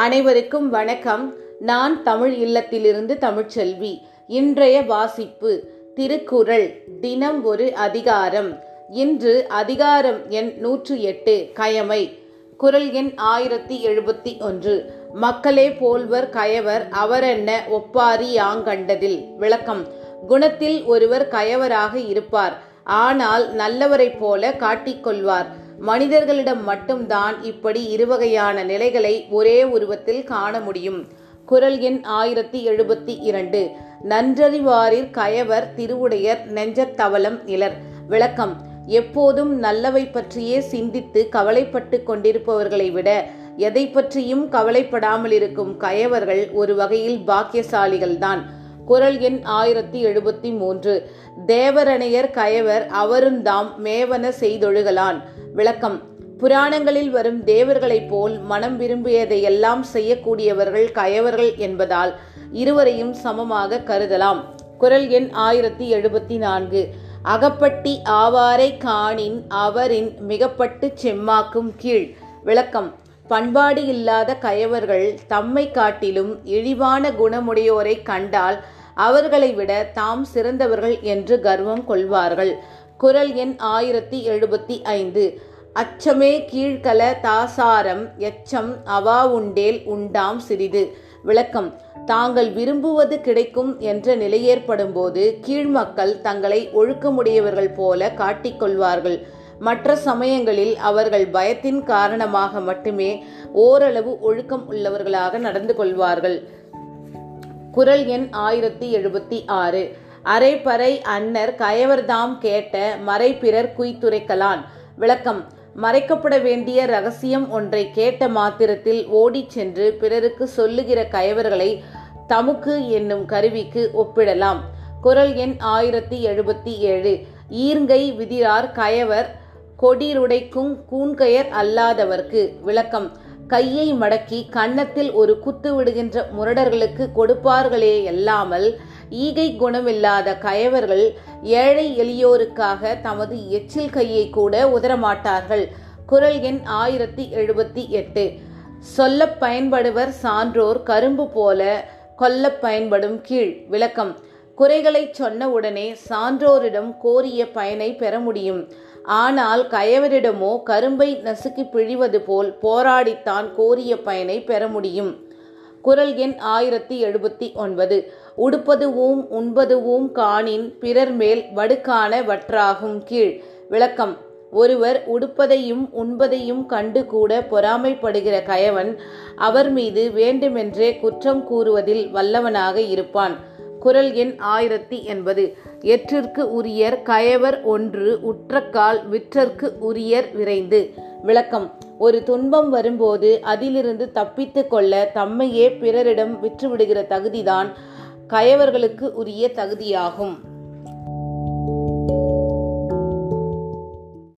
அனைவருக்கும் வணக்கம். நான் தமிழ் இல்லத்திலிருந்து தமிழ்ச்செல்வி. இன்றைய வாசிப்பு திருக்குறள் தினம் ஒரு அதிகாரம். இன்று அதிகாரம் எண் நூற்று எட்டு கயமை. குரல் எண் ஆயிரத்தி எழுபத்தி ஒன்று. மக்களே போல்வர் கயவர் அவரென்ன ஒப்பாரி யாங்கண்டதில். விளக்கம். குணத்தில் ஒருவர் கயவராக இருப்பார். ஆனால் நல்லவரைப் போல காட்டிக்கொள்வார் மனிதர்களிடம் மட்டும்தான் இப்படி இருவகையான நிலைகளை ஒரே உருவத்தில் காண முடியும். குரல் எண் ஆயிரத்தி எழுபத்தி இரண்டு. நன்றறிவாரிற் கயவர் திருவுடையர் நெஞ்சத்தவலம் இலர் விளக்கம். எப்போதும் நல்லவை பற்றியே சிந்தித்து கவலைப்பட்டு கொண்டிருப்பவர்களை விட எதை பற்றியும் கவலைப்படாமல் இருக்கும் கயவர்கள் ஒரு வகையில் பாக்கியசாலிகள்தான். குரல் எண் ஆயிரத்தி எழுபத்தி மூன்று. தேவரணையர் கயவர் அவருந்தாம் மேவன செய்தொழுகலான். விளக்கம். புராணங்களில் வரும் தேவர்களைப் போல் மனம் விரும்பியதையெல்லாம் செய்யக்கூடியவர்கள் கயவர்கள் என்பதால் இருவரையும் சமமாக கருதலாம். குரல் எண் ஆயிரத்தி எழுபத்தி நான்கு. அகப்பட்டி ஆவாரை காணின் அவரின் மிகப்பட்டு செம்மாக்கும் கீழ். விளக்கம். பண்பாடு இல்லாத கயவர்கள் தம்மை காட்டிலும் இழிவான குணமுடையோரை கண்டால் அவர்களை விட தாம் சிறந்தவர்கள் என்று கர்வம் கொள்வார்கள். குரல் எண் ஆயிரத்தி எழுபத்தி ஐந்து. அச்சமே கீழ்கல தாசாரம் எச்சம் அவா உண்டேல் உண்டாம் சிறிது. விளக்கம். தாங்கள் விரும்புவது கிடைக்கும் என்ற நிலை ஏற்படும் போது கீழ்மக்கள் தங்களை ஒழுக்கமுடையவர்கள் போல காட்டிக்கொள்வார்கள். மற்ற சமயங்களில் அவர்கள் பயத்தின் காரணமாக மட்டுமே ஓரளவு ஒழுக்கம் உள்ளவர்களாக நடந்து கொள்வார்கள். குரல் எண் ஆயிரத்தி எழுபத்தி ஆறு. அரைப்பறை அன்னர் கயவர்தாம் கேட்ட மறைப்பிறர் குய்த்துரைக்கலான் விளக்கம் மறைக்கப்பட வேண்டிய ரகசியம் ஒன்றை கேட்ட மாத்திரத்தில் ஓடிச் சென்று பிறருக்கு சொல்லுகிற கயவர்களை தமுக்கு என்னும் கருவிக்கு ஒப்பிடலாம். குரல் எண் ஆயிரத்தி எழுபத்தி ஏழு. ஈர்ங்கை விதிரார் கயவர் கொடிருடைக்கும் கூன்கயர் அல்லாதவர்க்கு. விளக்கம் கையை மடக்கி கன்னத்தில் ஒரு குத்து விடுகின்ற முரடர்களுக்கு கொடுப்பார்களே அல்லாமல் ஈகை குணமில்லாத கயவர்கள் ஏழை எளியோருக்காக தமது எச்சில் கையை கூட உதரமாட்டார்கள் குரல் எண் ஆயிரத்தி எழுபத்தி எட்டு. சொல்ல பயன்படுவர் சான்றோர் கரும்பு போல கொல்ல பயன்படும் கீழ். விளக்கம். குறைகளை சொன்ன உடனே சான்றோரிடம் கோரிய பயனை பெற முடியும். ஆனால் கயவரிடமோ கரும்பை நசுக்கி பிழிவது போல் போராடித்தான் கோரிய பயனை பெற முடியும். குரல் எண் ஆயிரத்தி எழுபத்தி ஒன்பது. உடுப்பதுவும் உண்பதுவும் காணின் பிறர் மேல் வடுக்கான வற்றாகும் கீழ். விளக்கம். ஒருவர் உடுப்பதையும் உண்பதையும் கண்டு கூட பொறாமைப்படுகிற கயவன் அவர் மீது வேண்டுமென்றே குற்றம் கூறுவதில் வல்லவனாக இருப்பான். குரல் எண் ஆயிரத்தி எண்பது எற்றிற்கு உரியர் கயவர் ஒன்று உற்றக்கால் விற்றற்கு உரியர் விரைந்து. விளக்கம். ஒரு துன்பம் வரும்போது அதிலிருந்து தப்பித்து கொள்ள தம்மையே பிறரிடம் விற்றுவிடுகிற தகுதிதான் கயவர்களுக்கு உரிய தகுதியாகும்.